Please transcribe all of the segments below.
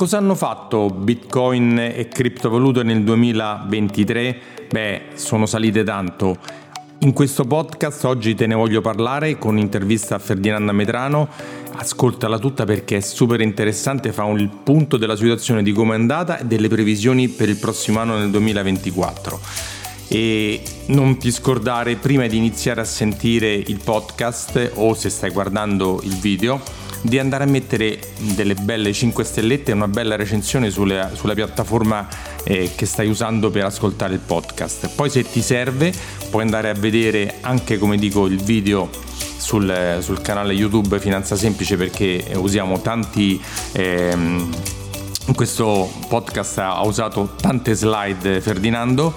Cosa hanno fatto Bitcoin e criptovalute nel 2023? Beh, sono salite tanto. In questo podcast oggi te ne voglio parlare con un'intervista a Ferdinanda Medrano. Ascoltala tutta perché è super interessante, fa un punto della situazione di come è andata e delle previsioni per il prossimo anno nel 2024. E non ti scordare prima di iniziare a sentire il podcast o se stai guardando il video di andare a mettere delle belle 5 stellette e una bella recensione sulle, sulla piattaforma eh, che stai usando per ascoltare il podcast. Poi se ti serve puoi andare a vedere anche come dico il video sul, sul canale YouTube Finanza Semplice perché usiamo tanti... Ehm, questo podcast ha usato tante slide Ferdinando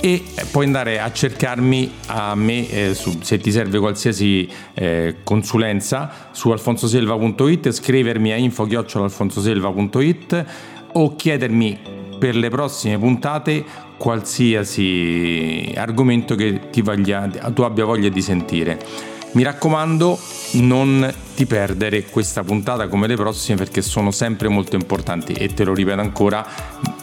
e puoi andare a cercarmi a me eh, su, se ti serve qualsiasi eh, consulenza su alfonsoselva.it, scrivermi a info-alfonsoselva.it o chiedermi per le prossime puntate qualsiasi argomento che voglia, tu abbia voglia di sentire. Mi raccomando, non ti perdere questa puntata come le prossime perché sono sempre molto importanti e te lo ripeto ancora,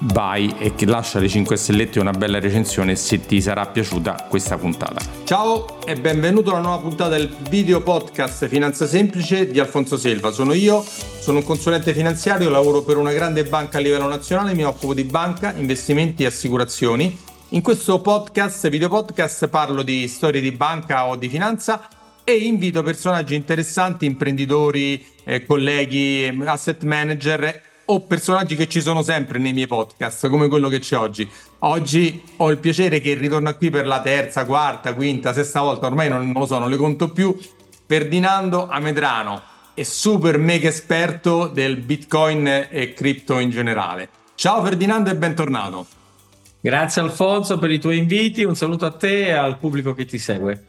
vai e lascia le 5 stellette e una bella recensione se ti sarà piaciuta questa puntata. Ciao e benvenuto alla nuova puntata del video podcast Finanza Semplice di Alfonso Selva. Sono io, sono un consulente finanziario, lavoro per una grande banca a livello nazionale, mi occupo di banca, investimenti e assicurazioni. In questo podcast, video podcast, parlo di storie di banca o di finanza e invito personaggi interessanti, imprenditori, eh, colleghi, asset manager o personaggi che ci sono sempre nei miei podcast, come quello che c'è oggi. Oggi ho il piacere che ritorna qui per la terza, quarta, quinta, sesta volta, ormai non, non lo so, non le conto più, Ferdinando Amedrano, è super mega esperto del Bitcoin e cripto in generale. Ciao Ferdinando e bentornato. Grazie Alfonso per i tuoi inviti, un saluto a te e al pubblico che ti segue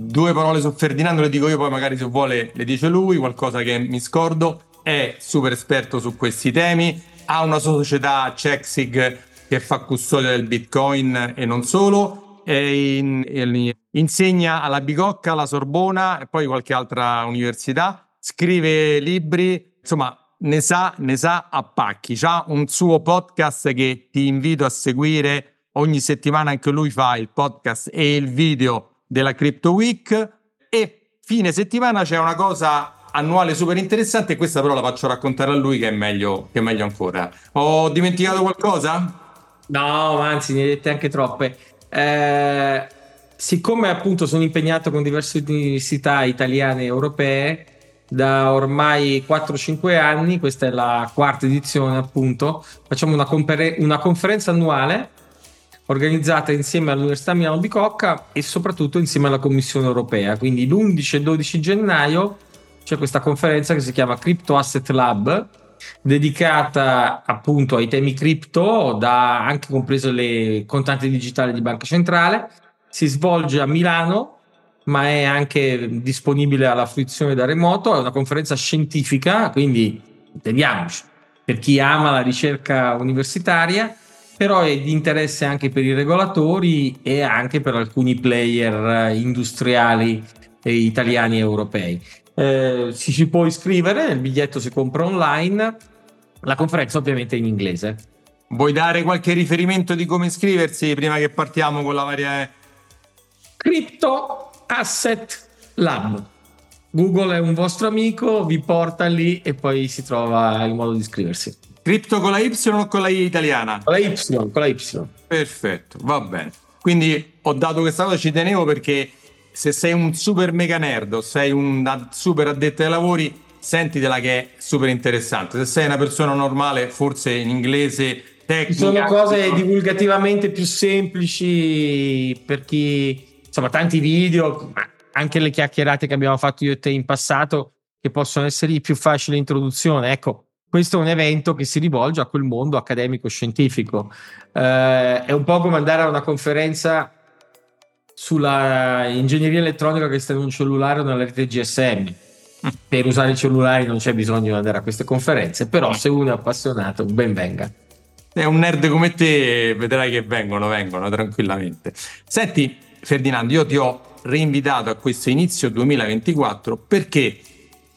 due parole su Ferdinando le dico io, poi magari se vuole le dice lui, qualcosa che mi scordo. È super esperto su questi temi, ha una società Chexig che fa custodia del Bitcoin e non solo, e in, in, insegna alla Bicocca, alla Sorbona e poi qualche altra università, scrive libri, insomma ne sa, ne sa a pacchi. C'ha un suo podcast che ti invito a seguire ogni settimana, anche lui fa il podcast e il video della Crypto Week e fine settimana c'è una cosa annuale super interessante questa però la faccio raccontare a lui che è meglio, che è meglio ancora. Ho dimenticato qualcosa? No, anzi, ne hai dette anche troppe. Eh, siccome appunto sono impegnato con diverse università italiane e europee da ormai 4-5 anni, questa è la quarta edizione appunto, facciamo una, compere- una conferenza annuale organizzata insieme all'Università Milano Bicocca e soprattutto insieme alla Commissione Europea. Quindi l'11 e 12 gennaio c'è questa conferenza che si chiama Crypto Asset Lab, dedicata appunto ai temi cripto, da anche compreso le contanti digitali di Banca Centrale. Si svolge a Milano, ma è anche disponibile alla fruizione da remoto. È una conferenza scientifica, quindi intendiamoci, per chi ama la ricerca universitaria però è di interesse anche per i regolatori e anche per alcuni player industriali italiani e europei. Eh, ci si può iscrivere, il biglietto si compra online, la conferenza ovviamente è in inglese. Vuoi dare qualche riferimento di come iscriversi prima che partiamo con la varia... Crypto Asset Lab. Google è un vostro amico, vi porta lì e poi si trova il modo di iscriversi. Cripto con la Y o con la I italiana? Con la Y, con la Y. Perfetto, va bene. Quindi ho dato questa cosa, ci tenevo perché se sei un super mega nerd o sei un super addetto ai lavori, sentitela che è super interessante. Se sei una persona normale, forse in inglese tecnica. Ci sono cose divulgativamente più semplici per chi, insomma, tanti video, ma anche le chiacchierate che abbiamo fatto io e te in passato, che possono essere di più facile introduzione. Ecco, questo è un evento che si rivolge a quel mondo accademico-scientifico. Eh, è un po' come andare a una conferenza sulla ingegneria elettronica che sta in un cellulare o nella rete GSM. Per usare i cellulari non c'è bisogno di andare a queste conferenze, però se uno è appassionato, ben venga. È un nerd come te, vedrai che vengono, vengono tranquillamente. Senti, Ferdinando, io ti ho reinvitato a questo inizio 2024 perché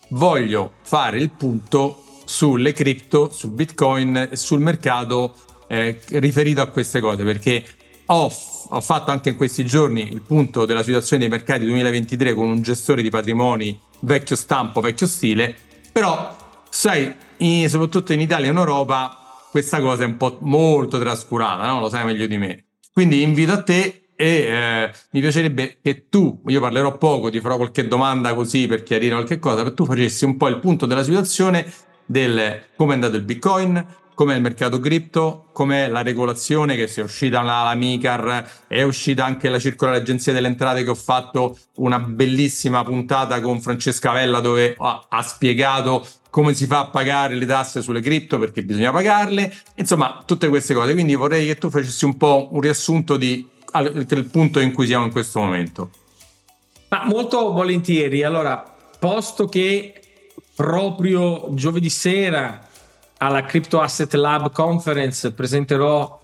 voglio fare il punto sulle cripto, su Bitcoin e sul mercato eh, riferito a queste cose, perché ho, ho, fatto anche in questi giorni il punto della situazione dei mercati 2023 con un gestore di patrimoni vecchio stampo, vecchio stile, però sai, in, soprattutto in Italia e in Europa questa cosa è un po' molto trascurata, no? lo sai meglio di me. Quindi invito a te e eh, mi piacerebbe che tu, io parlerò poco, ti farò qualche domanda così per chiarire qualche cosa, che tu facessi un po' il punto della situazione del come è andato il Bitcoin, com'è il mercato cripto, com'è la regolazione che si è uscita la, la MICAR, è uscita anche la circolare agenzia delle entrate che ho fatto una bellissima puntata con Francesca Vella dove ha, ha spiegato come si fa a pagare le tasse sulle cripto perché bisogna pagarle, insomma tutte queste cose. Quindi vorrei che tu facessi un po' un riassunto di, del punto in cui siamo in questo momento. Ma molto volentieri. Allora, posto che proprio giovedì sera alla Crypto Asset Lab Conference presenterò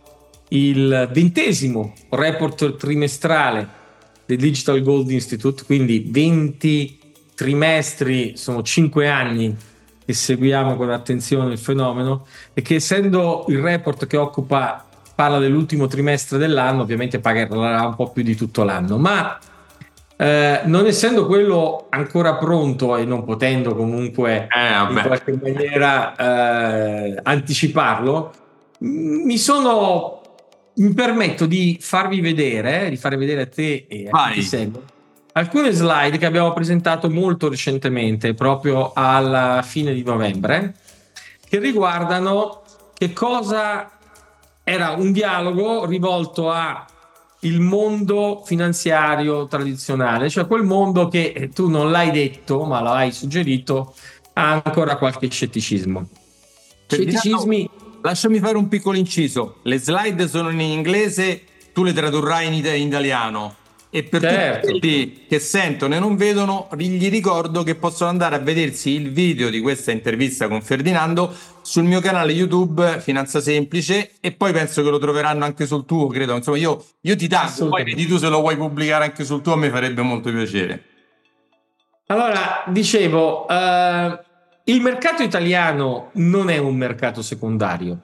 il ventesimo report trimestrale del Digital Gold Institute, quindi 20 trimestri, sono 5 anni che seguiamo con attenzione il fenomeno e che essendo il report che occupa parla dell'ultimo trimestre dell'anno, ovviamente parlerà un po' più di tutto l'anno, ma eh, non essendo quello ancora pronto e non potendo comunque eh, in qualche maniera eh, anticiparlo, mi sono mi permetto di farvi vedere, di fare vedere a te e a chi segue alcune slide che abbiamo presentato molto recentemente, proprio alla fine di novembre, che riguardano che cosa era un dialogo rivolto a il mondo finanziario tradizionale, cioè quel mondo che tu non l'hai detto, ma lo hai suggerito, ha ancora qualche scetticismo. Scetticismi. Lasciami fare un piccolo inciso. Le slide sono in inglese, tu le tradurrai in italiano e per certo. tutti che sentono e non vedono, gli ricordo che possono andare a vedersi il video di questa intervista con Ferdinando sul mio canale YouTube Finanza Semplice e poi penso che lo troveranno anche sul tuo, credo. Insomma, io, io ti taggo, poi vedi tu se lo vuoi pubblicare anche sul tuo, mi farebbe molto piacere. Allora, dicevo, uh, il mercato italiano non è un mercato secondario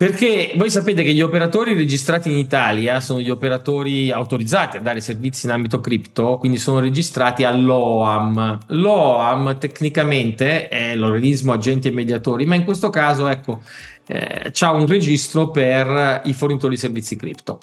perché voi sapete che gli operatori registrati in Italia sono gli operatori autorizzati a dare servizi in ambito cripto, quindi sono registrati all'OAM. L'OAM tecnicamente è l'organismo agenti e mediatori, ma in questo caso ecco, eh, c'ha un registro per i fornitori di servizi cripto.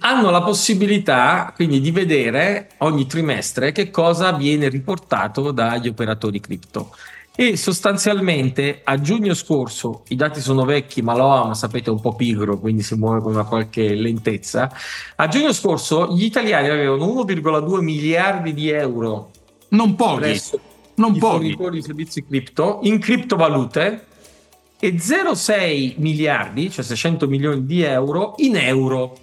Hanno la possibilità quindi di vedere ogni trimestre che cosa viene riportato dagli operatori cripto e sostanzialmente a giugno scorso, i dati sono vecchi ma l'OAM sapete è un po' pigro quindi si muove con una qualche lentezza, a giugno scorso gli italiani avevano 1,2 miliardi di euro non pochi, non pochi. di servizi cripto in criptovalute e 0,6 miliardi, cioè 600 milioni di euro in euro.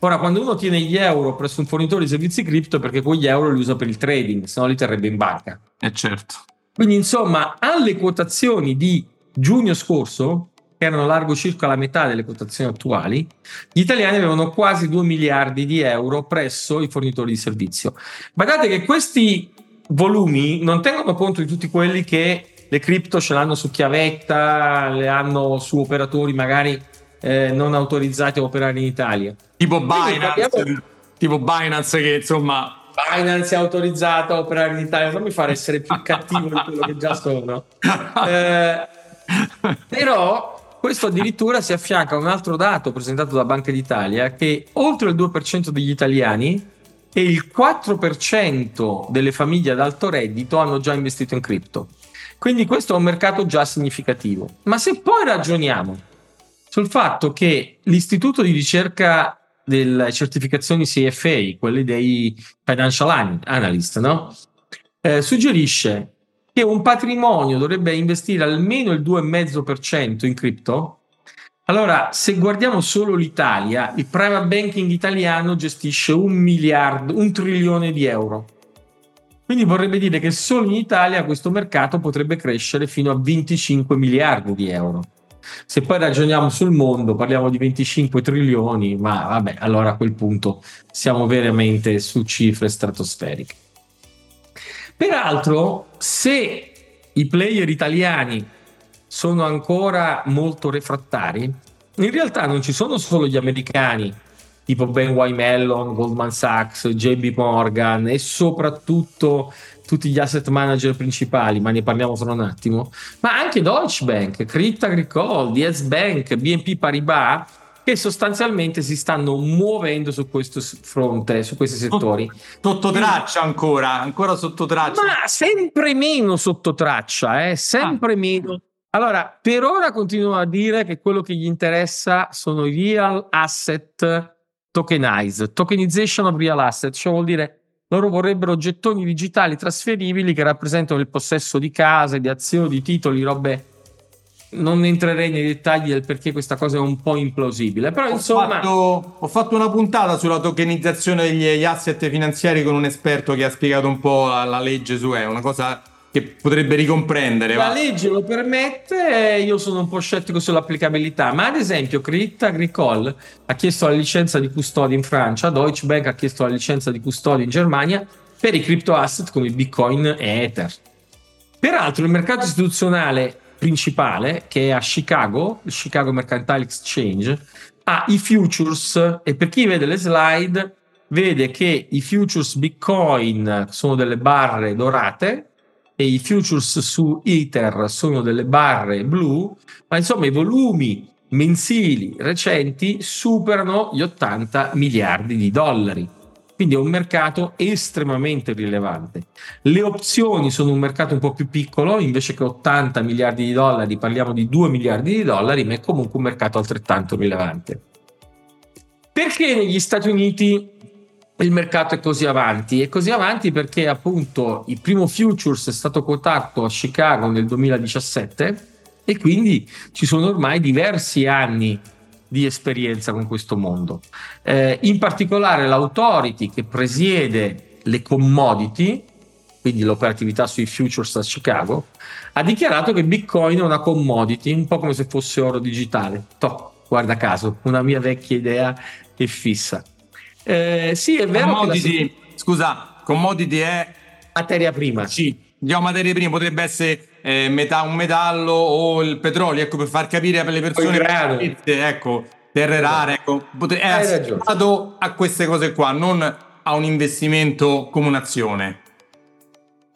Ora, quando uno tiene gli euro presso un fornitore di servizi cripto, perché quegli euro li usa per il trading, se no li terrebbe in banca. Eh certo. Quindi, insomma, alle quotazioni di giugno scorso, che erano largo circa la metà delle quotazioni attuali, gli italiani avevano quasi 2 miliardi di euro presso i fornitori di servizio. Guardate che questi volumi non tengono conto di tutti quelli che le cripto ce l'hanno su chiavetta, le hanno su operatori magari eh, non autorizzati a operare in Italia. Tipo Binance, tipo Binance che insomma Binance è autorizzato a operare in Italia, non mi fare essere più cattivo di quello che già sono. Eh, però questo addirittura si affianca a un altro dato presentato da Banca d'Italia che oltre il 2% degli italiani e il 4% delle famiglie ad alto reddito hanno già investito in cripto. Quindi questo è un mercato già significativo. Ma se poi ragioniamo sul fatto che l'istituto di ricerca delle certificazioni CFA, quelle dei financial analyst, no? eh, suggerisce che un patrimonio dovrebbe investire almeno il 2,5% in cripto. Allora, se guardiamo solo l'Italia, il private banking italiano gestisce un miliardo, un trilione di euro. Quindi vorrebbe dire che solo in Italia questo mercato potrebbe crescere fino a 25 miliardi di euro. Se poi ragioniamo sul mondo, parliamo di 25 trilioni, ma vabbè, allora a quel punto siamo veramente su cifre stratosferiche. Peraltro, se i player italiani sono ancora molto refrattari, in realtà non ci sono solo gli americani, tipo Ben Y. Mellon, Goldman Sachs, JB Morgan e soprattutto tutti gli asset manager principali, ma ne parliamo fra un attimo, ma anche Deutsche Bank, Credit Agricole, DS Bank, BNP Paribas, che sostanzialmente si stanno muovendo su questo fronte, su questi settori. Sotto traccia ancora, ancora sotto traccia. Ma sempre meno sotto traccia, eh? sempre ah. meno. Allora, per ora continuo a dire che quello che gli interessa sono i real asset tokenized, tokenization of real asset, cioè vuol dire loro vorrebbero gettoni digitali trasferibili che rappresentano il possesso di case, di azioni, di titoli, robe. Non entrerei nei dettagli del perché questa cosa è un po' implausibile, però ho insomma. Fatto, ho fatto una puntata sulla tokenizzazione degli asset finanziari con un esperto che ha spiegato un po' la, la legge su è una cosa che potrebbe ricomprendere. La va. legge lo permette, io sono un po' scettico sull'applicabilità, ma ad esempio Credit Agricole ha chiesto la licenza di custodia in Francia, Deutsche Bank ha chiesto la licenza di custodia in Germania per i crypto asset come Bitcoin e Ether. Peraltro il mercato istituzionale principale, che è a Chicago, il Chicago Mercantile Exchange, ha i futures e per chi vede le slide vede che i futures Bitcoin sono delle barre dorate e i futures su Ether sono delle barre blu, ma insomma i volumi mensili recenti superano gli 80 miliardi di dollari. Quindi è un mercato estremamente rilevante. Le opzioni sono un mercato un po' più piccolo, invece che 80 miliardi di dollari parliamo di 2 miliardi di dollari, ma è comunque un mercato altrettanto rilevante. Perché negli Stati Uniti il mercato è così avanti. È così avanti perché appunto il primo futures è stato quotato a Chicago nel 2017 e quindi ci sono ormai diversi anni di esperienza con questo mondo. Eh, in particolare l'autority che presiede le commodity, quindi l'operatività sui futures a Chicago, ha dichiarato che Bitcoin è una commodity, un po' come se fosse oro digitale. Toh, guarda caso, una mia vecchia idea è fissa. Eh, sì, è vero. Commodity, la... Scusa, commodity è materia prima. Sì, diciamo materie prime, potrebbe essere eh, metà, un metallo o il petrolio, ecco, per far capire per le persone che ecco, terre rare, ecco, potre- è associato a queste cose qua, non a un investimento come un'azione.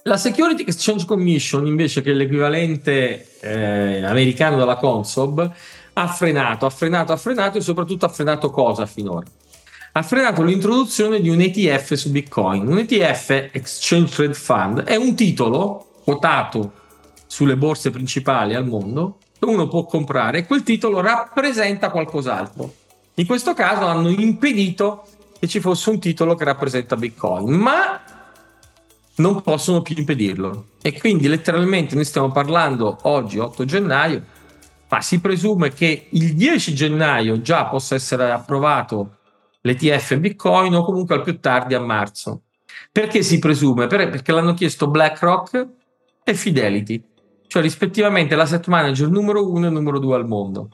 La Security Exchange Commission, invece, che è l'equivalente eh, americano della Consob, ha frenato, ha frenato, ha frenato e soprattutto ha frenato cosa finora? Ha frenato l'introduzione di un ETF su Bitcoin. Un ETF, Exchange Trade Fund, è un titolo quotato sulle borse principali al mondo che uno può comprare e quel titolo rappresenta qualcos'altro. In questo caso hanno impedito che ci fosse un titolo che rappresenta Bitcoin, ma non possono più impedirlo. E quindi letteralmente noi stiamo parlando oggi, 8 gennaio, ma si presume che il 10 gennaio già possa essere approvato l'ETF Bitcoin o comunque al più tardi a marzo. Perché si presume? Perché l'hanno chiesto BlackRock e Fidelity, cioè rispettivamente l'asset manager numero uno e numero due al mondo.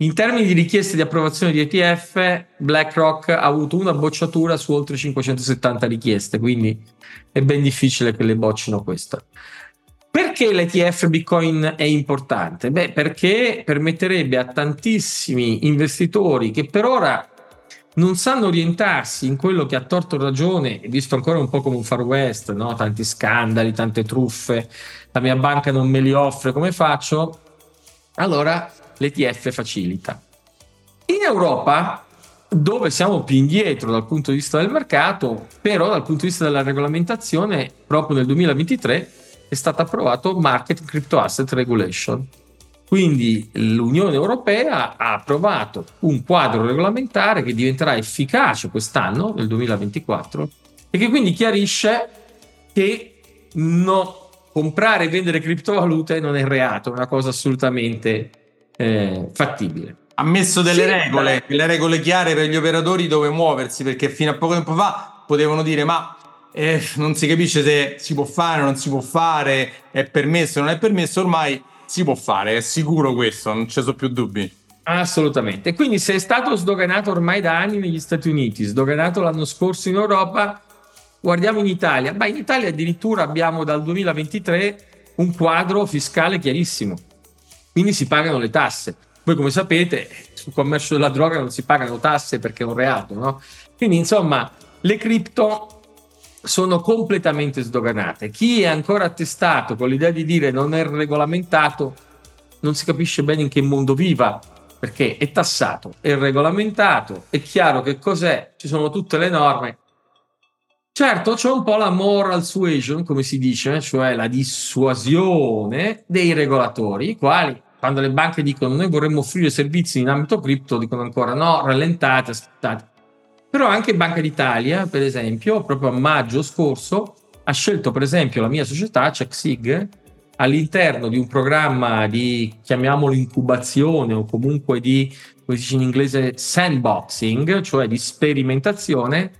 In termini di richieste di approvazione di ETF, BlackRock ha avuto una bocciatura su oltre 570 richieste, quindi è ben difficile che le boccino questa. Perché l'ETF Bitcoin è importante? Beh, perché permetterebbe a tantissimi investitori che per ora non sanno orientarsi in quello che ha torto ragione, visto ancora un po' come un far west, no? tanti scandali, tante truffe, la mia banca non me li offre, come faccio? Allora l'ETF facilita. In Europa, dove siamo più indietro dal punto di vista del mercato, però dal punto di vista della regolamentazione, proprio nel 2023 è stato approvato Market Crypto Asset Regulation, quindi l'Unione Europea ha approvato un quadro regolamentare che diventerà efficace quest'anno, nel 2024, e che quindi chiarisce che no, comprare e vendere criptovalute non è reato, è una cosa assolutamente eh, fattibile. Ha messo delle sì, regole, le regole chiare per gli operatori dove muoversi, perché fino a poco tempo fa potevano dire ma eh, non si capisce se si può fare o non si può fare, è permesso o non è permesso, ormai si può fare, è sicuro questo, non ci sono più dubbi. Assolutamente. Quindi se è stato sdoganato ormai da anni negli Stati Uniti, sdoganato l'anno scorso in Europa, guardiamo in Italia. Ma in Italia addirittura abbiamo dal 2023 un quadro fiscale chiarissimo. Quindi si pagano le tasse. Voi come sapete, sul commercio della droga non si pagano tasse perché è un reato, no? Quindi insomma, le cripto sono completamente sdoganate. Chi è ancora attestato con l'idea di dire non è regolamentato, non si capisce bene in che mondo viva, perché è tassato, è regolamentato, è chiaro che cos'è, ci sono tutte le norme. Certo, c'è un po' la moral suasion, come si dice, cioè la dissuasione dei regolatori, i quali quando le banche dicono noi vorremmo offrire servizi in ambito cripto, dicono ancora no, rallentate, aspettate. Però anche Banca d'Italia, per esempio, proprio a maggio scorso, ha scelto per esempio la mia società, CheckSig, all'interno di un programma di, chiamiamolo incubazione o comunque di, come si dice in inglese, sandboxing, cioè di sperimentazione,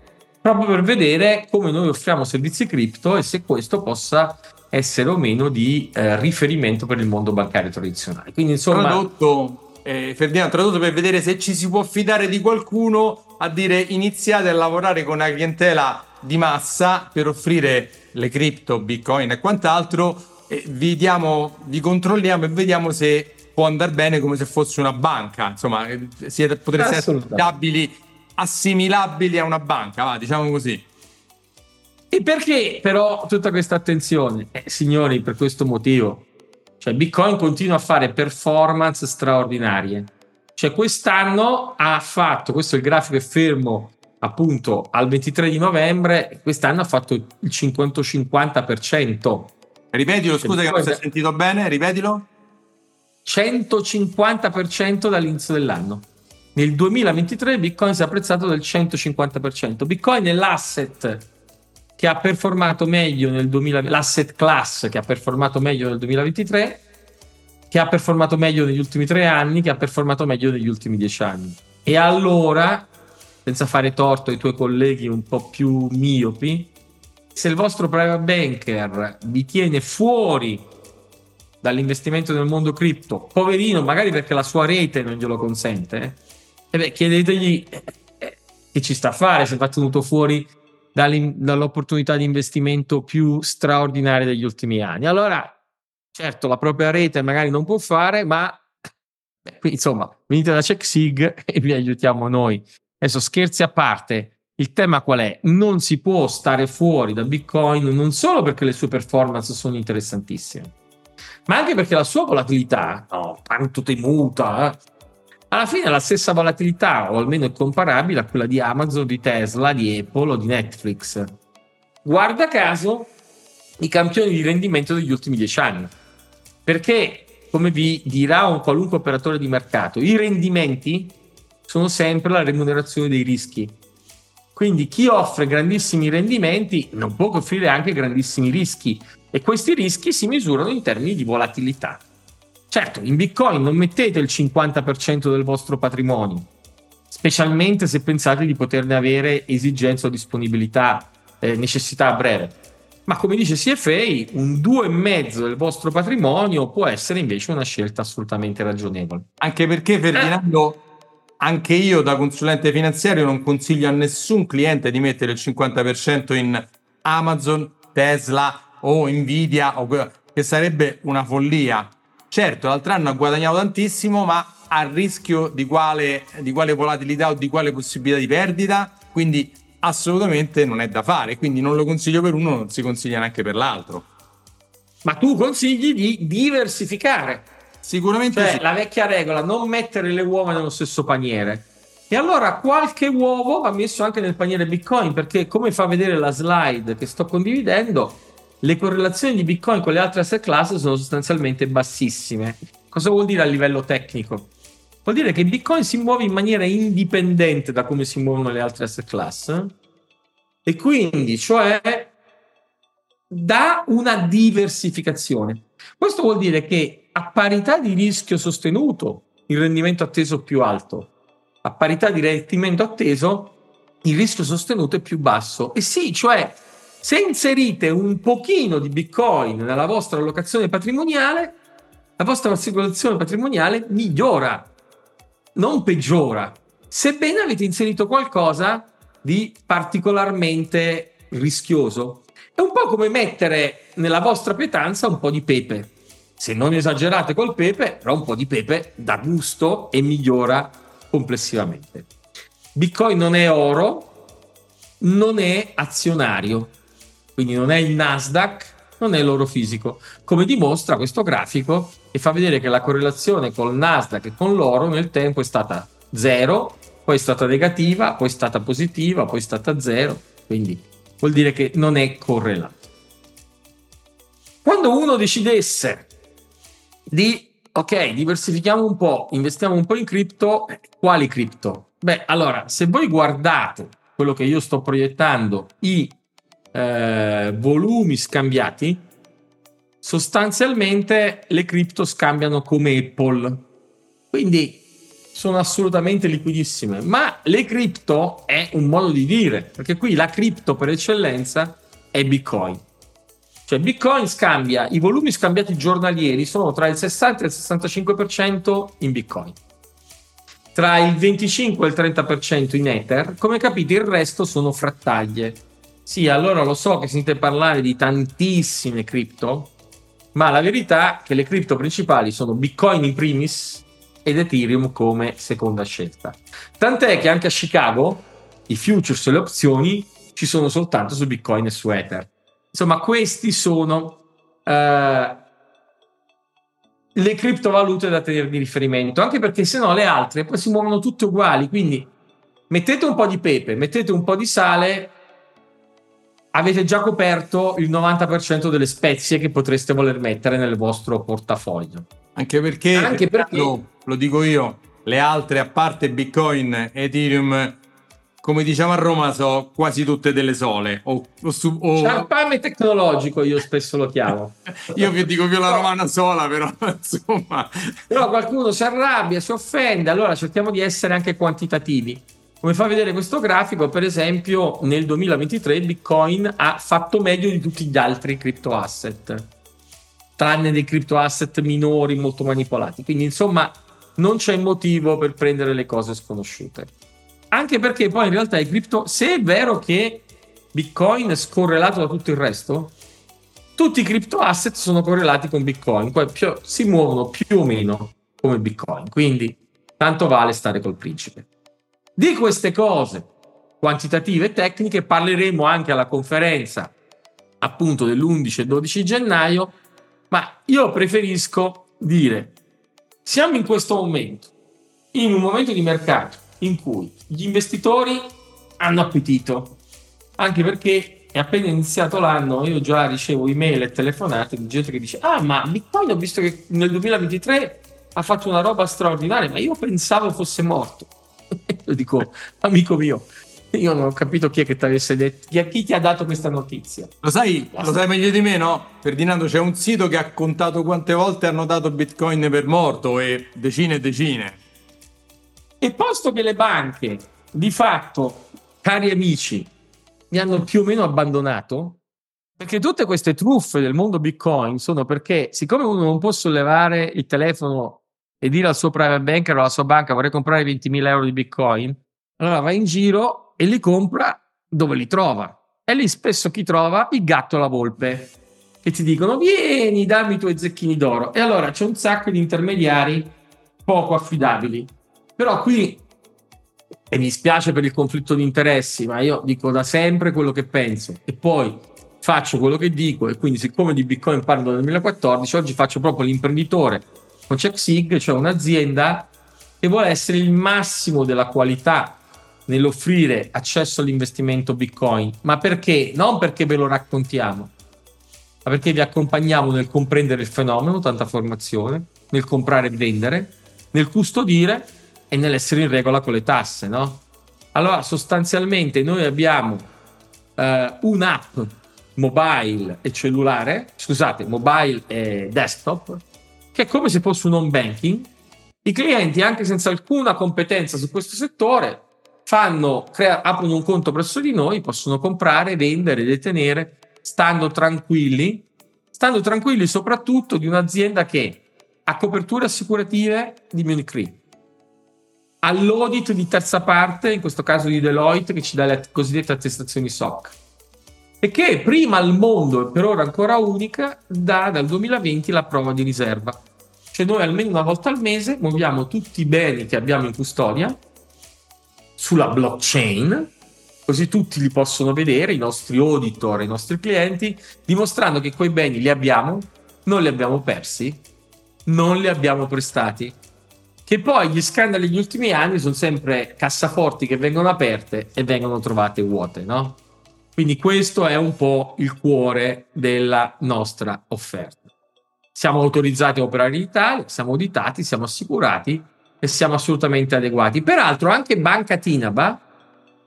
proprio per vedere come noi offriamo servizi cripto e se questo possa essere o meno di eh, riferimento per il mondo bancario tradizionale. Quindi insomma... Tradotto, eh, Ferdinando, tradotto per vedere se ci si può fidare di qualcuno a dire iniziate a lavorare con una clientela di massa per offrire le cripto, bitcoin e quant'altro, e vi, diamo, vi controlliamo e vediamo se può andare bene come se fosse una banca, insomma, eh, siete, potreste essere assimilabili, assimilabili a una banca, va, diciamo così. E perché però tutta questa attenzione? Eh, signori, per questo motivo. Cioè, Bitcoin continua a fare performance straordinarie. Cioè, quest'anno ha fatto, questo è il grafico è fermo appunto al 23 di novembre, quest'anno ha fatto il 150%. Ripetilo, scusa che non si è sentito bene, ripetilo. 150% dall'inizio dell'anno. Nel 2023 Bitcoin si è apprezzato del 150%. Bitcoin è l'asset che ha performato meglio nel 2000, l'asset class che ha performato meglio nel 2023, che ha performato meglio negli ultimi tre anni, che ha performato meglio negli ultimi dieci anni. E allora, senza fare torto ai tuoi colleghi un po' più miopi, se il vostro private banker vi tiene fuori dall'investimento nel mondo cripto, poverino, magari perché la sua rete non glielo consente, eh beh, chiedetegli eh, eh, che ci sta a fare se va tenuto fuori dall'opportunità di investimento più straordinaria degli ultimi anni. Allora, certo, la propria rete magari non può fare, ma beh, insomma, venite da CheckSig e vi aiutiamo noi. Adesso scherzi a parte, il tema qual è? Non si può stare fuori da Bitcoin non solo perché le sue performance sono interessantissime, ma anche perché la sua volatilità, no, tanto temuta, eh, alla fine è la stessa volatilità, o almeno è comparabile a quella di Amazon, di Tesla, di Apple o di Netflix. Guarda caso, i campioni di rendimento degli ultimi dieci anni. Perché, come vi dirà un qualunque operatore di mercato, i rendimenti sono sempre la remunerazione dei rischi. Quindi chi offre grandissimi rendimenti non può offrire anche grandissimi rischi e questi rischi si misurano in termini di volatilità. Certo, in Bitcoin non mettete il 50% del vostro patrimonio, specialmente se pensate di poterne avere esigenza o disponibilità, eh, necessità a breve. Ma come dice CFA, un 2,5 del vostro patrimonio può essere invece una scelta assolutamente ragionevole. Anche perché, Ferdinando, anche io da consulente finanziario non consiglio a nessun cliente di mettere il 50% in Amazon, Tesla o Nvidia, che sarebbe una follia Certo, l'altro anno ha guadagnato tantissimo, ma a rischio di quale, di quale volatilità o di quale possibilità di perdita, quindi assolutamente non è da fare, quindi non lo consiglio per uno, non si consiglia neanche per l'altro. Ma tu consigli di diversificare. Sicuramente cioè, sì. la vecchia regola, non mettere le uova nello stesso paniere. E allora qualche uovo va messo anche nel paniere Bitcoin, perché come fa vedere la slide che sto condividendo, le correlazioni di Bitcoin con le altre asset class sono sostanzialmente bassissime. Cosa vuol dire a livello tecnico? Vuol dire che Bitcoin si muove in maniera indipendente da come si muovono le altre asset class e quindi, cioè, da una diversificazione. Questo vuol dire che a parità di rischio sostenuto il rendimento atteso è più alto, a parità di rendimento atteso il rischio sostenuto è più basso. E sì, cioè se inserite un pochino di Bitcoin nella vostra allocazione patrimoniale, la vostra assicurazione patrimoniale migliora, non peggiora, sebbene avete inserito qualcosa di particolarmente rischioso. È un po' come mettere nella vostra pietanza un po' di pepe. Se non esagerate col pepe, però un po' di pepe dà gusto e migliora complessivamente. Bitcoin non è oro, non è azionario, quindi non è il Nasdaq, non è l'oro fisico, come dimostra questo grafico e fa vedere che la correlazione col Nasdaq e con l'oro nel tempo è stata zero, poi è stata negativa, poi è stata positiva, poi è stata zero, quindi vuol dire che non è correlato. Quando uno decidesse di, ok, diversifichiamo un po', investiamo un po' in cripto, quali cripto? Beh, allora, se voi guardate quello che io sto proiettando, i eh, volumi scambiati, sostanzialmente le cripto scambiano come Apple. Quindi sono assolutamente liquidissime. Ma le cripto è un modo di dire, perché qui la cripto per eccellenza è Bitcoin. Cioè Bitcoin scambia, i volumi scambiati giornalieri sono tra il 60 e il 65% in Bitcoin. Tra il 25 e il 30% in Ether, come capite il resto sono frattaglie sì, allora lo so che sentite parlare di tantissime cripto, ma la verità è che le cripto principali sono Bitcoin in primis ed Ethereum come seconda scelta. Tant'è che anche a Chicago i futures e le opzioni ci sono soltanto su Bitcoin e su Ether. Insomma, questi sono uh, le criptovalute da tenere di riferimento, anche perché se no le altre poi si muovono tutte uguali, quindi mettete un po' di pepe, mettete un po' di sale avete già coperto il 90% delle spezie che potreste voler mettere nel vostro portafoglio. Anche perché, Anche perché lo, lo dico io, le altre, a parte Bitcoin, e Ethereum, come diciamo a Roma, sono quasi tutte delle sole. O, o, o... Ciarpame tecnologico, io spesso lo chiamo. io vi dico più la romana sola, però insomma. Però qualcuno si arrabbia, si offende, allora cerchiamo di essere anche quantitativi. Come fa vedere questo grafico, per esempio, nel 2023 Bitcoin ha fatto meglio di tutti gli altri crypto asset, tranne dei crypto asset minori molto manipolati. Quindi, insomma, non c'è motivo per prendere le cose sconosciute. Anche perché poi in realtà i cripto, se è vero che Bitcoin è scorrelato da tutto il resto, tutti i crypto asset sono correlati con Bitcoin, poi più, si muovono più o meno come Bitcoin. Quindi, tanto vale stare col principe. Di queste cose quantitative e tecniche parleremo anche alla conferenza appunto dell'11 e 12 gennaio, ma io preferisco dire siamo in questo momento, in un momento di mercato in cui gli investitori hanno appetito, anche perché è appena iniziato l'anno, io già ricevo email e telefonate di gente che dice ah ma Bitcoin ho visto che nel 2023 ha fatto una roba straordinaria, ma io pensavo fosse morto. Io dico, amico mio, io non ho capito chi è che ti avesse detto, chi, chi, ti ha dato questa notizia. Lo sai, lo sai meglio di me, no? Ferdinando, c'è un sito che ha contato quante volte hanno dato Bitcoin per morto e decine e decine. E posto che le banche, di fatto, cari amici, mi hanno più o meno abbandonato, perché tutte queste truffe del mondo Bitcoin sono perché, siccome uno non può sollevare il telefono e dire al suo private banker o alla sua banca vorrei comprare 20.000 euro di bitcoin, allora va in giro e li compra dove li trova. E lì spesso chi trova? Il gatto e la volpe, che ti dicono vieni, dammi i tuoi zecchini d'oro. E allora c'è un sacco di intermediari poco affidabili. Però qui, e mi spiace per il conflitto di interessi, ma io dico da sempre quello che penso e poi faccio quello che dico e quindi siccome di Bitcoin parlo nel 2014, oggi faccio proprio l'imprenditore con CheckSig, cioè un'azienda che vuole essere il massimo della qualità nell'offrire accesso all'investimento Bitcoin. Ma perché? Non perché ve lo raccontiamo, ma perché vi accompagniamo nel comprendere il fenomeno, tanta formazione, nel comprare e vendere, nel custodire e nell'essere in regola con le tasse, no? Allora, sostanzialmente noi abbiamo uh, un'app mobile e cellulare, scusate, mobile e desktop, che è come se fosse un home banking. I clienti, anche senza alcuna competenza su questo settore, fanno, crea, aprono un conto presso di noi, possono comprare, vendere, detenere, stando tranquilli, stando tranquilli soprattutto di un'azienda che ha coperture assicurative di Munich Re, all'audit di terza parte, in questo caso di Deloitte, che ci dà le cosiddette attestazioni SOC. E che prima al mondo, e per ora ancora unica, dà dal 2020 la prova di riserva. Cioè noi almeno una volta al mese muoviamo tutti i beni che abbiamo in custodia sulla blockchain, così tutti li possono vedere, i nostri auditor, i nostri clienti, dimostrando che quei beni li abbiamo, non li abbiamo persi, non li abbiamo prestati. Che poi gli scandali degli ultimi anni sono sempre cassaforti che vengono aperte e vengono trovate vuote, no? Quindi questo è un po' il cuore della nostra offerta. Siamo autorizzati a operare in Italia, siamo auditati, siamo assicurati e siamo assolutamente adeguati. Peraltro anche Banca Tinaba,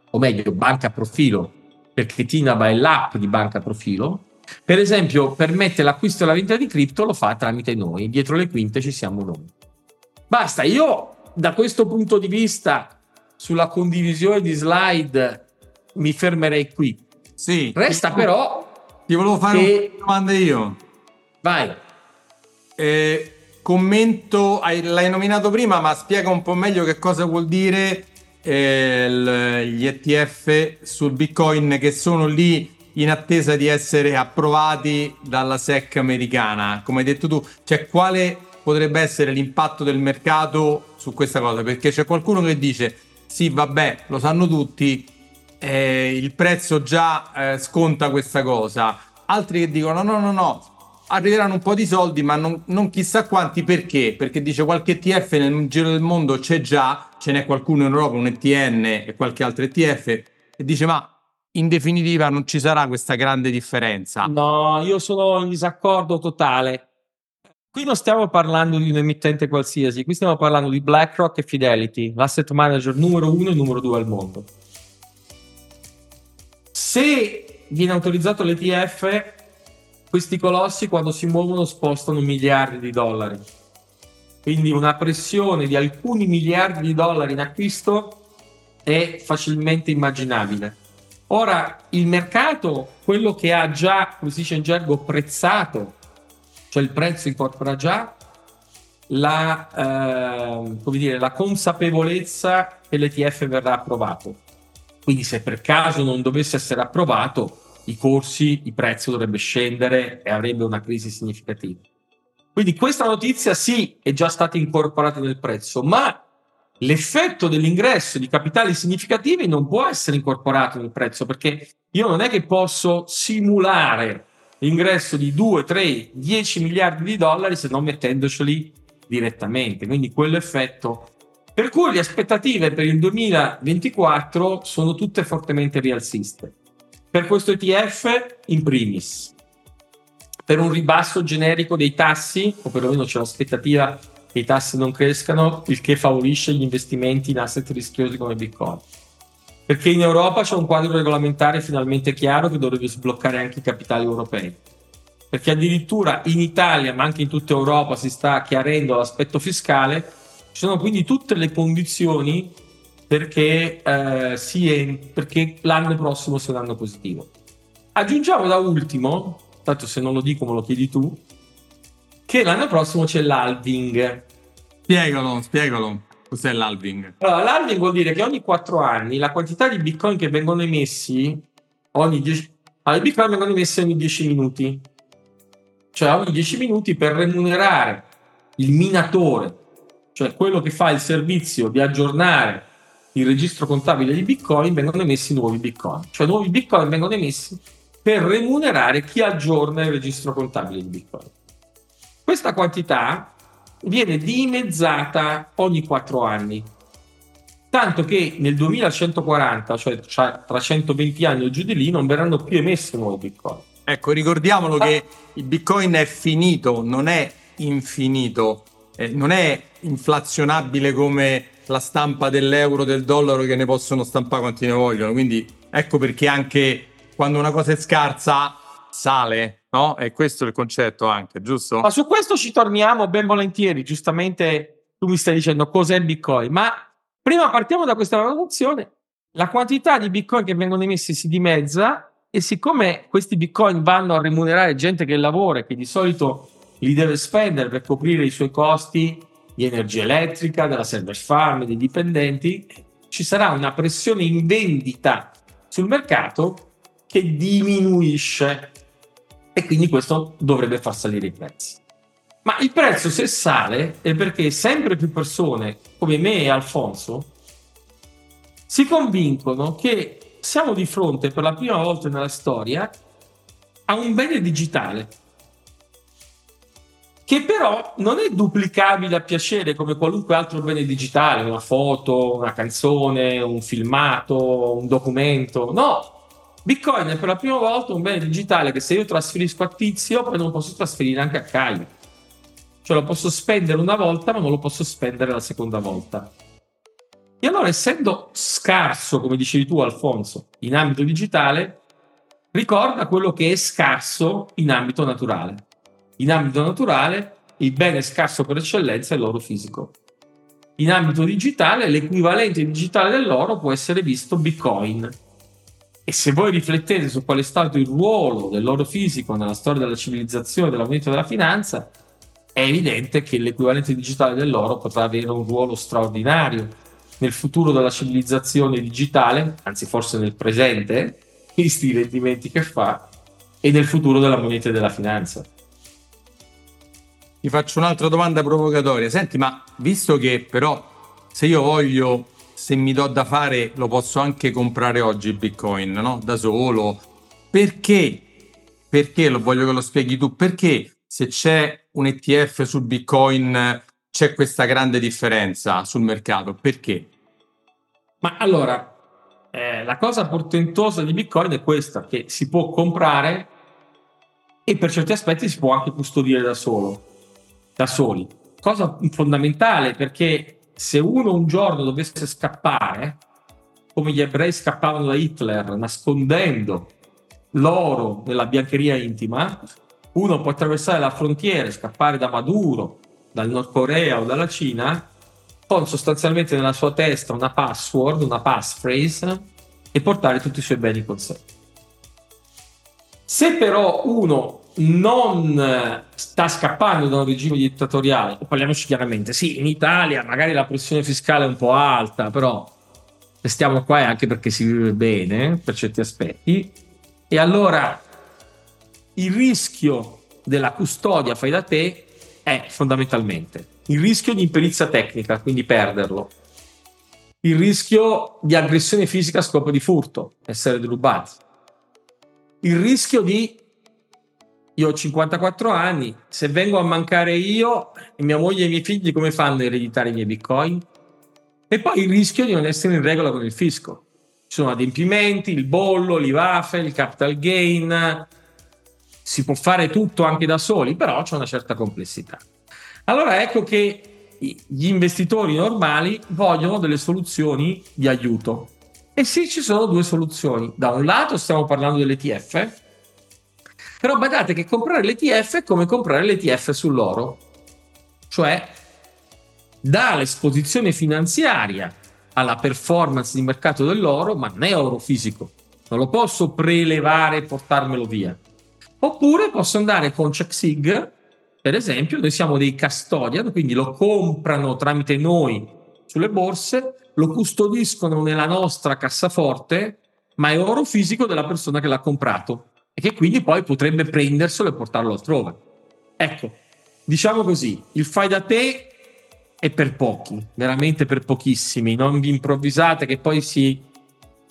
o meglio Banca Profilo, perché Tinaba è l'app di Banca Profilo, per esempio permette l'acquisto e la vendita di cripto, lo fa tramite noi, dietro le quinte ci siamo noi. Basta, io da questo punto di vista sulla condivisione di slide mi fermerei qui. Sì. Resta ti però. Ti volevo fare che... una domanda io. Vai. Eh, commento, l'hai nominato prima, ma spiega un po' meglio che cosa vuol dire eh, gli ETF sul Bitcoin che sono lì in attesa di essere approvati dalla SEC americana. Come hai detto tu, cioè quale potrebbe essere l'impatto del mercato su questa cosa? Perché c'è qualcuno che dice sì, vabbè, lo sanno tutti, eh, il prezzo già eh, sconta questa cosa. Altri che dicono no, no, no, arriveranno un po' di soldi, ma non, non, chissà quanti perché? Perché dice qualche ETF nel giro del mondo c'è già, ce n'è qualcuno in Europa, un ETN e qualche altro ETF, e dice ma in definitiva non ci sarà questa grande differenza. No, io sono in disaccordo totale. Qui non stiamo parlando di un emittente qualsiasi, qui stiamo parlando di BlackRock e Fidelity, l'asset manager numero uno e numero due al mondo. Se viene autorizzato l'ETF, questi colossi quando si muovono spostano miliardi di dollari. Quindi una pressione di alcuni miliardi di dollari in acquisto è facilmente immaginabile. Ora, il mercato, quello che ha già, come si dice in gergo, prezzato, cioè il prezzo incorpora già la, eh, dire, la consapevolezza che l'ETF verrà approvato. Quindi se per caso non dovesse essere approvato, i corsi, il prezzo dovrebbe scendere e avrebbe una crisi significativa. Quindi questa notizia sì è già stata incorporata nel prezzo, ma l'effetto dell'ingresso di capitali significativi non può essere incorporato nel prezzo perché io non è che posso simulare l'ingresso di 2, 3, 10 miliardi di dollari se non mettendoceli direttamente. Quindi quell'effetto per cui le aspettative per il 2024 sono tutte fortemente rialziste. Per questo ETF, in primis, per un ribasso generico dei tassi, o perlomeno c'è l'aspettativa che i tassi non crescano, il che favorisce gli investimenti in asset rischiosi come Bitcoin. Perché in Europa c'è un quadro regolamentare finalmente chiaro che dovrebbe sbloccare anche i capitali europei. Perché addirittura in Italia, ma anche in tutta Europa, si sta chiarendo l'aspetto fiscale ci sono quindi tutte le condizioni perché, eh, è, perché l'anno prossimo sia un anno positivo. Aggiungiamo da ultimo, tanto se non lo dico me lo chiedi tu, che l'anno prossimo c'è l'halving. Spiegalo, spiegalo. Cos'è l'halving? Allora, l'halving vuol dire che ogni 4 anni la quantità di bitcoin che vengono emessi ogni 10 allora, bitcoin vengono emessi ogni 10 minuti. Cioè ogni 10 minuti per remunerare il minatore cioè quello che fa il servizio di aggiornare il registro contabile di Bitcoin, vengono emessi nuovi Bitcoin. Cioè nuovi Bitcoin vengono emessi per remunerare chi aggiorna il registro contabile di Bitcoin. Questa quantità viene dimezzata ogni 4 anni, tanto che nel 2140, cioè tra 120 anni o giù di lì, non verranno più emessi nuovi Bitcoin. Ecco, ricordiamolo ah. che il Bitcoin è finito, non è infinito, eh, non è inflazionabile come la stampa dell'euro, del dollaro che ne possono stampare quanti ne vogliono. Quindi ecco perché anche quando una cosa è scarsa sale, no? E questo è il concetto anche, giusto? Ma su questo ci torniamo ben volentieri. Giustamente tu mi stai dicendo cos'è il Bitcoin, ma prima partiamo da questa valutazione. La quantità di Bitcoin che vengono emessi si dimezza e siccome questi Bitcoin vanno a remunerare gente che lavora e che di solito li deve spendere per coprire i suoi costi di energia elettrica, della server farm, dei dipendenti, ci sarà una pressione in vendita sul mercato che diminuisce e quindi questo dovrebbe far salire i prezzi. Ma il prezzo se sale è perché sempre più persone come me e Alfonso si convincono che siamo di fronte per la prima volta nella storia a un bene digitale che però non è duplicabile a piacere come qualunque altro bene digitale, una foto, una canzone, un filmato, un documento. No, Bitcoin è per la prima volta un bene digitale che se io trasferisco a Tizio poi non lo posso trasferire anche a Caio. Cioè lo posso spendere una volta ma non lo posso spendere la seconda volta. E allora essendo scarso, come dicevi tu Alfonso, in ambito digitale, ricorda quello che è scarso in ambito naturale in ambito naturale, il bene scarso per eccellenza è l'oro fisico. In ambito digitale, l'equivalente digitale dell'oro può essere visto Bitcoin. E se voi riflettete su qual è stato il ruolo dell'oro fisico nella storia della civilizzazione e della moneta della finanza, è evidente che l'equivalente digitale dell'oro potrà avere un ruolo straordinario nel futuro della civilizzazione digitale, anzi forse nel presente, visti i rendimenti che fa, e nel futuro della moneta e della finanza. Ti faccio un'altra domanda provocatoria. Senti, ma visto che però se io voglio, se mi do da fare, lo posso anche comprare oggi il Bitcoin, no? Da solo. Perché? Perché lo voglio che lo spieghi tu? Perché se c'è un ETF sul Bitcoin c'è questa grande differenza sul mercato? Perché? Ma allora, eh, la cosa portentosa di Bitcoin è questa, che si può comprare e per certi aspetti si può anche custodire da solo da soli. Cosa fondamentale perché se uno un giorno dovesse scappare, come gli ebrei scappavano da Hitler nascondendo l'oro nella biancheria intima, uno può attraversare la frontiera scappare da Maduro, dal Nord Corea o dalla Cina, con sostanzialmente nella sua testa una password, una passphrase e portare tutti i suoi beni con sé. Se però uno non eh, sta scappando da un regime dittatoriale, parliamoci chiaramente, sì, in Italia magari la pressione fiscale è un po' alta, però restiamo qua anche perché si vive bene per certi aspetti, e allora il rischio della custodia fai da te è fondamentalmente il rischio di imperizia tecnica, quindi perderlo, il rischio di aggressione fisica a scopo di furto, essere derubati, il rischio di io ho 54 anni, se vengo a mancare io, mia moglie e i miei figli come fanno a ereditare i miei bitcoin? E poi il rischio di non essere in regola con il fisco. Ci sono adempimenti, il bollo, l'IVAFE, il capital gain, si può fare tutto anche da soli, però c'è una certa complessità. Allora ecco che gli investitori normali vogliono delle soluzioni di aiuto. E sì, ci sono due soluzioni. Da un lato stiamo parlando dell'ETF, però badate che comprare l'ETF è come comprare l'ETF sull'oro, cioè dà l'esposizione finanziaria alla performance di mercato dell'oro, ma non è oro fisico. Non lo posso prelevare e portarmelo via. Oppure posso andare con CheckSig, per esempio, noi siamo dei custodian, quindi lo comprano tramite noi sulle borse, lo custodiscono nella nostra cassaforte, ma è oro fisico della persona che l'ha comprato e che quindi poi potrebbe prenderselo e portarlo altrove. Ecco, diciamo così, il fai da te è per pochi, veramente per pochissimi, non vi improvvisate che poi si,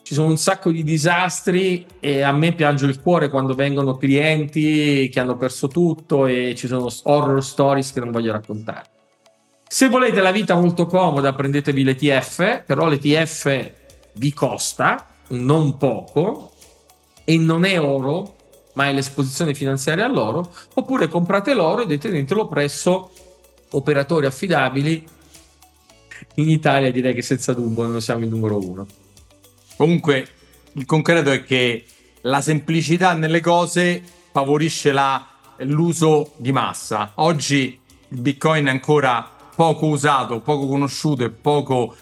ci sono un sacco di disastri e a me piange il cuore quando vengono clienti che hanno perso tutto e ci sono horror stories che non voglio raccontare. Se volete la vita molto comoda, prendetevi l'ETF, però l'ETF vi costa non poco e non è oro, ma è l'esposizione finanziaria all'oro, oppure comprate l'oro e detenetelo presso operatori affidabili. In Italia direi che senza dubbio noi siamo il numero uno. Comunque il concreto è che la semplicità nelle cose favorisce la, l'uso di massa. Oggi il Bitcoin è ancora poco usato, poco conosciuto e poco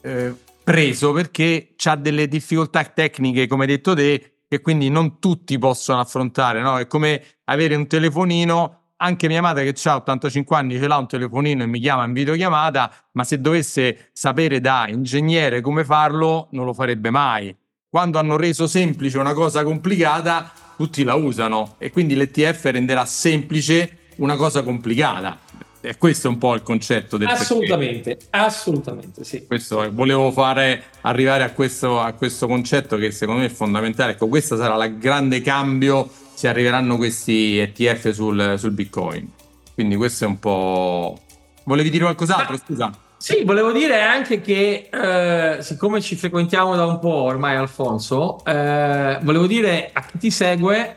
eh, preso perché ha delle difficoltà tecniche, come detto te, che quindi non tutti possono affrontare, no? È come avere un telefonino, anche mia madre che ha 85 anni ce l'ha un telefonino e mi chiama in videochiamata, ma se dovesse sapere da ingegnere come farlo, non lo farebbe mai. quando hanno reso semplice una cosa complicata, tutti la usano e quindi l'ETF renderà semplice una cosa complicata. E questo è un po' il concetto del Assolutamente, perché. assolutamente, sì. Questo, volevo fare arrivare a questo, a questo concetto che secondo me è fondamentale. Ecco, questo sarà il grande cambio se arriveranno questi ETF sul, sul Bitcoin. Quindi questo è un po'... Volevi dire qualcos'altro? Scusa. Sì, volevo dire anche che eh, siccome ci frequentiamo da un po' ormai, Alfonso, eh, volevo dire a chi ti segue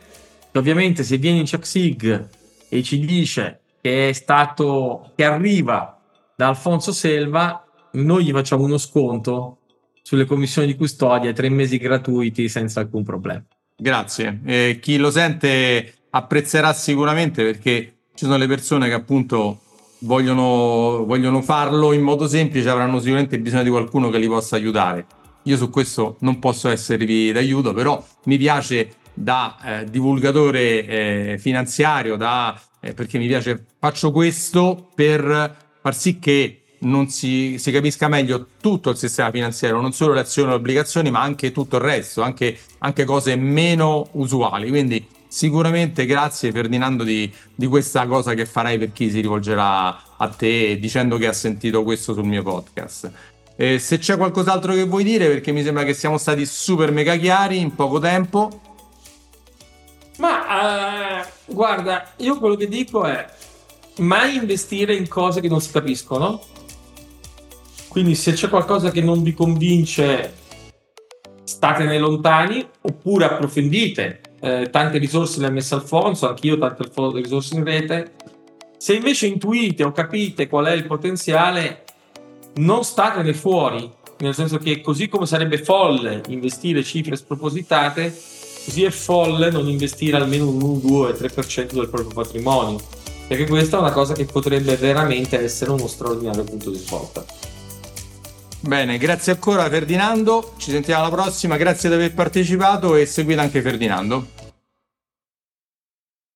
ovviamente se vieni in CheckSig e ci dice che è stato, che arriva da Alfonso Selva, noi gli facciamo uno sconto sulle commissioni di custodia, tre mesi gratuiti senza alcun problema. Grazie. Eh, chi lo sente apprezzerà sicuramente perché ci sono le persone che appunto vogliono, vogliono farlo in modo semplice, avranno sicuramente bisogno di qualcuno che li possa aiutare. Io su questo non posso esservi d'aiuto, però mi piace da eh, divulgatore eh, finanziario, da, eh, perché mi piace, faccio questo per far sì che non si, si, capisca meglio tutto il sistema finanziario, non solo le azioni e le obbligazioni, ma anche tutto il resto, anche, anche cose meno usuali. Quindi sicuramente grazie Ferdinando di, di, questa cosa che farai per chi si rivolgerà a te dicendo che ha sentito questo sul mio podcast. Eh, se c'è qualcos'altro che vuoi dire, perché mi sembra che siamo stati super mega chiari in poco tempo. Ma uh, guarda, io quello che dico è mai investire in cose che non si capiscono. Quindi se c'è qualcosa che non vi convince, statene lontani oppure approfondite eh, tante risorse le ha messe Alfonso, anch'io tante risorse in rete. Se invece intuite o capite qual è il potenziale, non statene fuori, nel senso che così come sarebbe folle investire cifre spropositate, così è folle non investire almeno un 1, 2, 3% del proprio patrimonio, perché questa è una cosa che potrebbe veramente essere uno straordinario punto di svolta. Bene, grazie ancora Ferdinando, ci sentiamo alla prossima, grazie di aver partecipato e seguite anche Ferdinando.